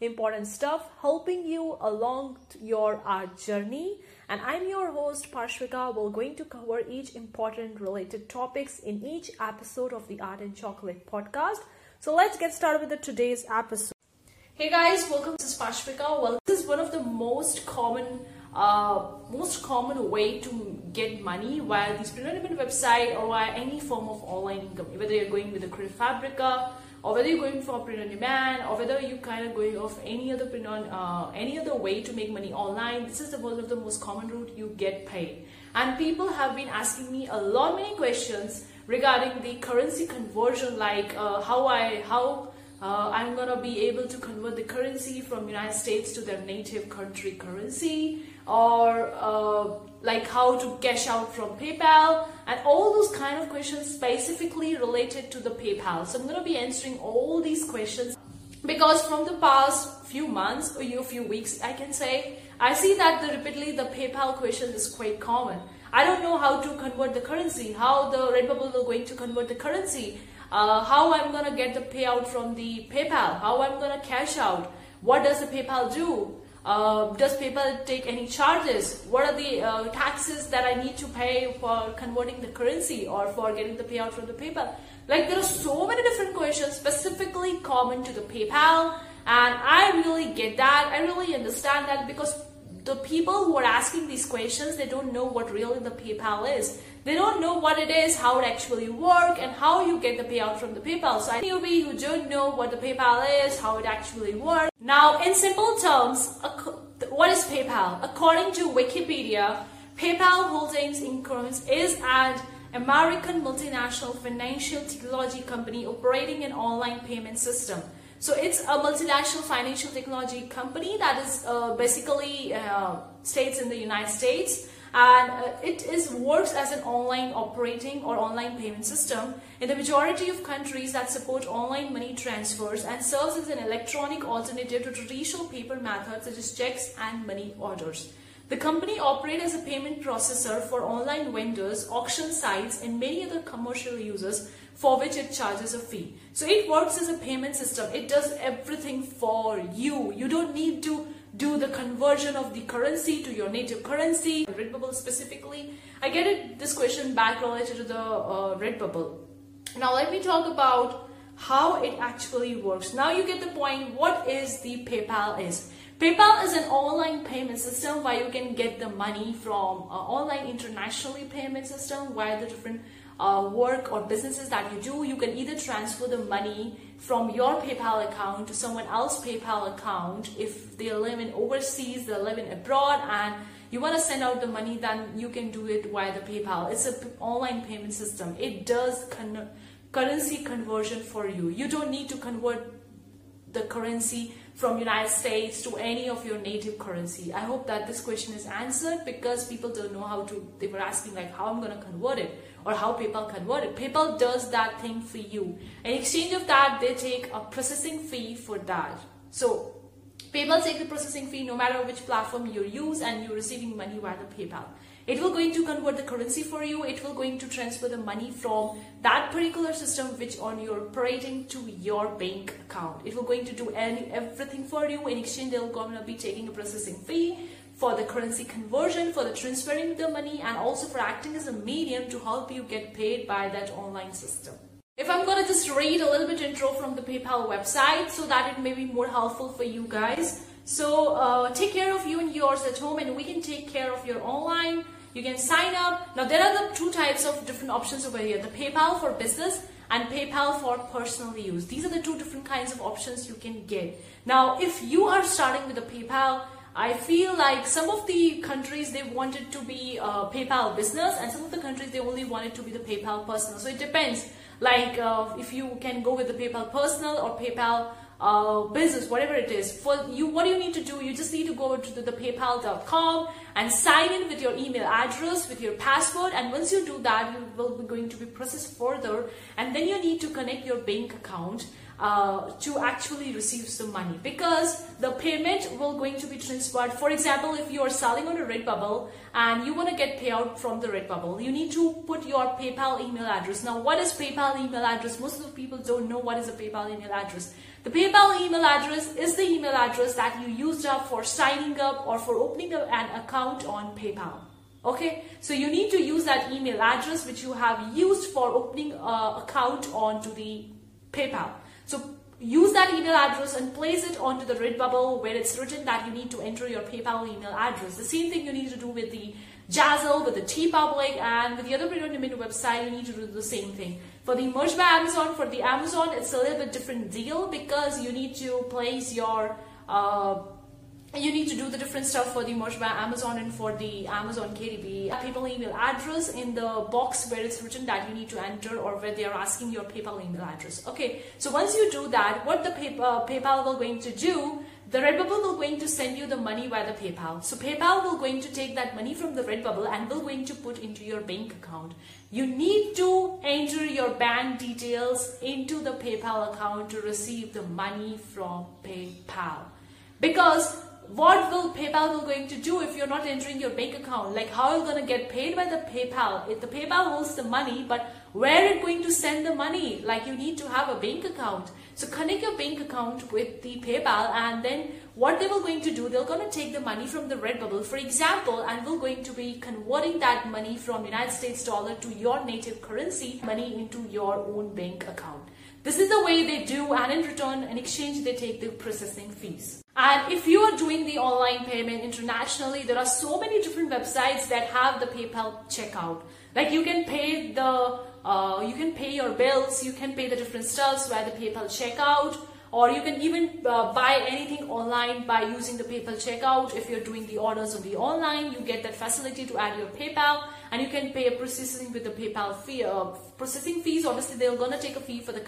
important stuff, helping you along your art journey. And I'm your host Parshvika. We're going to cover each important related topics in each episode of the Art and Chocolate podcast. So let's get started with today's episode. Hey guys, welcome. This is Parshvika. Well, this is one of the most common uh, most common way to get money via the print website or via any form of online income. Whether you're going with a Creative Fabrica or whether you're going for print on demand or whether you're kind of going off any other print on uh, any other way to make money online this is the one of the most common route you get paid. And people have been asking me a lot many questions regarding the currency conversion like uh, how i how uh, I'm gonna be able to convert the currency from United States to their native country currency or uh, like how to cash out from PayPal and all those kind of questions specifically related to the PayPal. So I'm going to be answering all these questions because from the past few months or a few weeks, I can say, I see that the repeatedly the PayPal question is quite common. I don't know how to convert the currency, how the Redbubble will going to convert the currency, uh, how I'm going to get the payout from the PayPal, how I'm going to cash out, what does the PayPal do, uh, does PayPal take any charges? What are the uh, taxes that I need to pay for converting the currency or for getting the payout from the PayPal? Like there are so many different questions specifically common to the PayPal and I really get that. I really understand that because the people who are asking these questions, they don't know what really the PayPal is. They don't know what it is, how it actually works, and how you get the payout from the PayPal. So, any of you who don't know what the PayPal is, how it actually works. Now, in simple terms, what is PayPal? According to Wikipedia, PayPal Holdings Inc. is an American multinational financial technology company operating an online payment system. So it's a multinational financial technology company that is uh, basically uh, states in the United States and uh, it is works as an online operating or online payment system in the majority of countries that support online money transfers and serves as an electronic alternative to traditional paper methods such as checks and money orders. The company operates as a payment processor for online vendors, auction sites, and many other commercial users for which it charges a fee. So it works as a payment system. It does everything for you. You don't need to do the conversion of the currency to your native currency. Redbubble specifically. I get it, this question back related to the uh, Redbubble. Now let me talk about how it actually works. Now you get the point what is the PayPal is. PayPal is an online payment system where you can get the money from uh, online internationally payment system where the different uh, work or businesses that you do, you can either transfer the money from your PayPal account to someone else's PayPal account if they live in overseas, they live in abroad and you want to send out the money then you can do it via the PayPal. It's an online payment system. It does con currency conversion for you. You don't need to convert the currency from United States to any of your native currency. I hope that this question is answered because people don't know how to, they were asking like how I'm going to convert it or how PayPal convert it. PayPal does that thing for you. In exchange of that, they take a processing fee for that. So PayPal takes the processing fee no matter which platform you use and you're receiving money via the PayPal. It will going to convert the currency for you. It will going to transfer the money from that particular system which on you're operating to your bank account. It will going to do any everything for you. In exchange, they're going to be taking a processing fee for the currency conversion, for the transferring the money, and also for acting as a medium to help you get paid by that online system. If I'm gonna just read a little bit intro from the PayPal website so that it may be more helpful for you guys. So uh, take care of you and yours at home and we can take care of your online you can sign up. Now there are the two types of different options over here. The PayPal for business and PayPal for personal use. These are the two different kinds of options you can get. Now if you are starting with a PayPal, I feel like some of the countries they wanted to be uh, PayPal business and some of the countries they only wanted to be the PayPal personal. So it depends like uh, if you can go with the PayPal personal or PayPal uh, business, whatever it is, for you, what you need to do, you just need to go to the, the paypal.com and sign in with your email address, with your password. And once you do that, you will be going to be processed further. And then you need to connect your bank account uh, to actually receive some money because the payment will going to be transferred. For example, if you are selling on a Redbubble and you want to get payout from the Redbubble, you need to put your PayPal email address. Now, what is PayPal email address? Most of the people don't know what is a PayPal email address. The PayPal email address is the email address that you used up for signing up or for opening an account on PayPal. Okay, so you need to use that email address which you have used for opening an account onto the PayPal. So use that email address and place it onto the Redbubble where it's written that you need to enter your PayPal email address. The same thing you need to do with the Zazzle, with the TeePublic, and with the other print website, you need to do the same thing. For the Merch by Amazon, for the Amazon, it's a little bit different deal because you need to place your uh, you need to do the different stuff for the merch by Amazon and for the Amazon KDP. PayPal email address in the box where it's written that you need to enter or where they are asking your PayPal email address. Okay, so once you do that, what the pay, uh, PayPal will going to do, the Redbubble will going to send you the money via the PayPal. So PayPal will going to take that money from the Redbubble and will going to put into your bank account. You need to enter your bank details into the PayPal account to receive the money from PayPal. Because what will PayPal will going to do if you're not entering your bank account? Like how are you going to get paid by the PayPal? If the PayPal holds the money, but where are you going to send the money? Like you need to have a bank account. So connect your bank account with the PayPal and then what they will going to do, they're going to take the money from the Redbubble, for example, and we're going to be converting that money from United States dollar to your native currency, money into your own bank account. This is the way they do and in return, in exchange, they take the processing fees. And if you are doing the online payment internationally, there are so many different websites that have the PayPal checkout. Like you can pay the, uh, you can pay your bills, you can pay the different stuffs via the PayPal checkout, or you can even uh, buy anything online by using the PayPal checkout. If you're doing the orders on the online, you get that facility to add your PayPal, and you can pay a processing with the PayPal fee. Uh, processing fees, obviously, they're gonna take a fee for the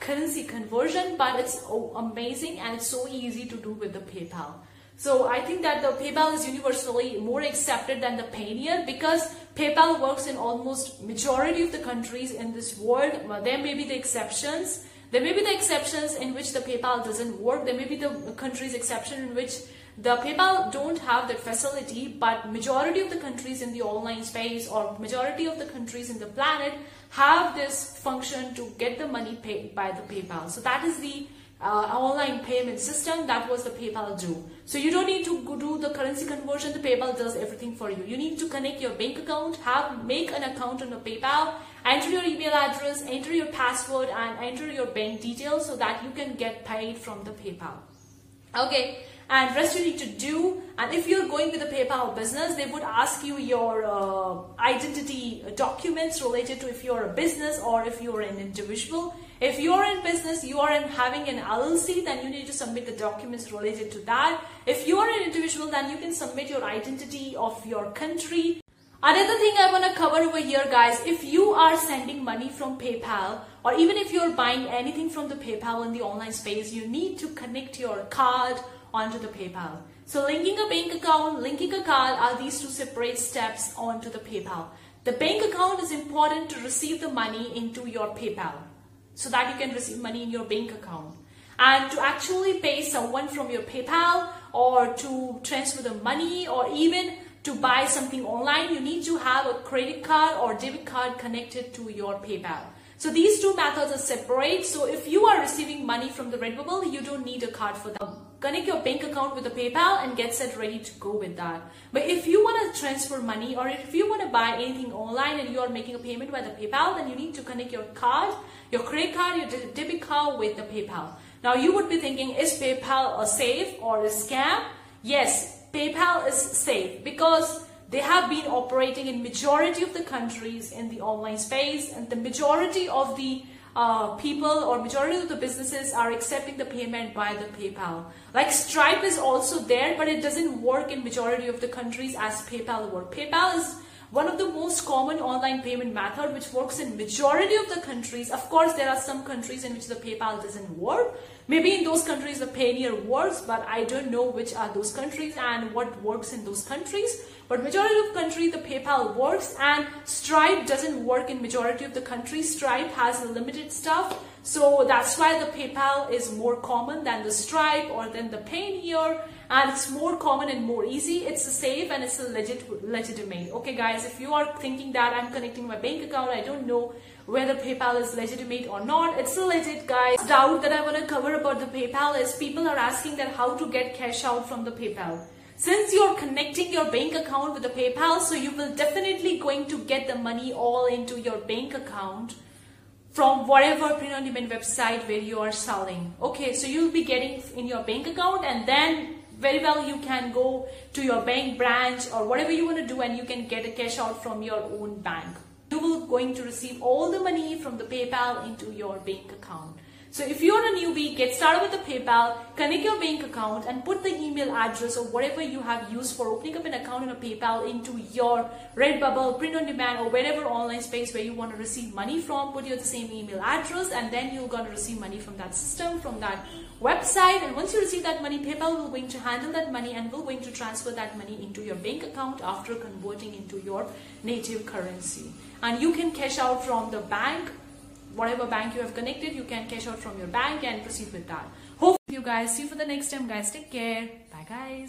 currency conversion, but it's amazing and it's so easy to do with the PayPal. So I think that the PayPal is universally more accepted than the Payoneer because PayPal works in almost majority of the countries in this world. Well, there may be the exceptions. There may be the exceptions in which the PayPal doesn't work. There may be the countries exception in which the PayPal don't have that facility, but majority of the countries in the online space or majority of the countries in the planet have this function to get the money paid by the PayPal. So that is the uh, online payment system that was the PayPal do. So you don't need to do the currency conversion. The PayPal does everything for you. You need to connect your bank account, have make an account on the PayPal, enter your email address, enter your password, and enter your bank details so that you can get paid from the PayPal. Okay and rest you need to do and if you're going with a PayPal business they would ask you your uh, identity documents related to if you're a business or if you're an individual. If you're in business you are in having an LLC then you need to submit the documents related to that. If you are an individual then you can submit your identity of your country. Another thing I want to cover over here guys, if you are sending money from PayPal or even if you're buying anything from the PayPal in the online space, you need to connect your card onto the PayPal. So linking a bank account, linking a card are these two separate steps onto the PayPal. The bank account is important to receive the money into your PayPal so that you can receive money in your bank account. And to actually pay someone from your PayPal or to transfer the money or even to buy something online, you need to have a credit card or debit card connected to your PayPal. So these two methods are separate. So if you are receiving money from the Redbubble, you don't need a card for that. Connect your bank account with the PayPal and get set ready to go with that. But if you want to transfer money or if you want to buy anything online and you are making a payment by the PayPal, then you need to connect your card, your credit card, your debit card with the PayPal. Now you would be thinking, is PayPal a safe or a scam? Yes, PayPal is safe because they have been operating in majority of the countries in the online space and the majority of the uh, people or majority of the businesses are accepting the payment by the PayPal. Like Stripe is also there, but it doesn't work in majority of the countries as PayPal work. PayPal is one of the most common online payment method which works in majority of the countries. Of course, there are some countries in which the PayPal doesn't work. Maybe in those countries the Payoneer works, but I don't know which are those countries and what works in those countries. But majority of countries the PayPal works and Stripe doesn't work in majority of the countries. Stripe has limited stuff. So that's why the PayPal is more common than the Stripe or than the Payoneer and it's more common and more easy. It's safe and it's a legit, legitimate. Okay guys, if you are thinking that I'm connecting my bank account, I don't know whether PayPal is legitimate or not. It's legit guys. Doubt that I want to cover about the PayPal is people are asking that how to get cash out from the PayPal. Since you're connecting your bank account with the PayPal, so you will definitely going to get the money all into your bank account from whatever print on demand website where you are selling. Okay, so you'll be getting in your bank account and then very well you can go to your bank branch or whatever you want to do and you can get a cash out from your own bank. You will going to receive all the money from the PayPal into your bank account. So if you're a newbie, get started with the PayPal, connect your bank account and put the email address or whatever you have used for opening up an account in a PayPal into your Redbubble, print on demand or whatever online space where you want to receive money from, put your same email address and then you're going to receive money from that system, from that website and once you receive that money, PayPal will going to handle that money and will going to transfer that money into your bank account after converting into your native currency. And you can cash out from the bank whatever bank you have connected, you can cash out from your bank and proceed with that. Hope you guys see you for the next time, guys. Take care. Bye, guys.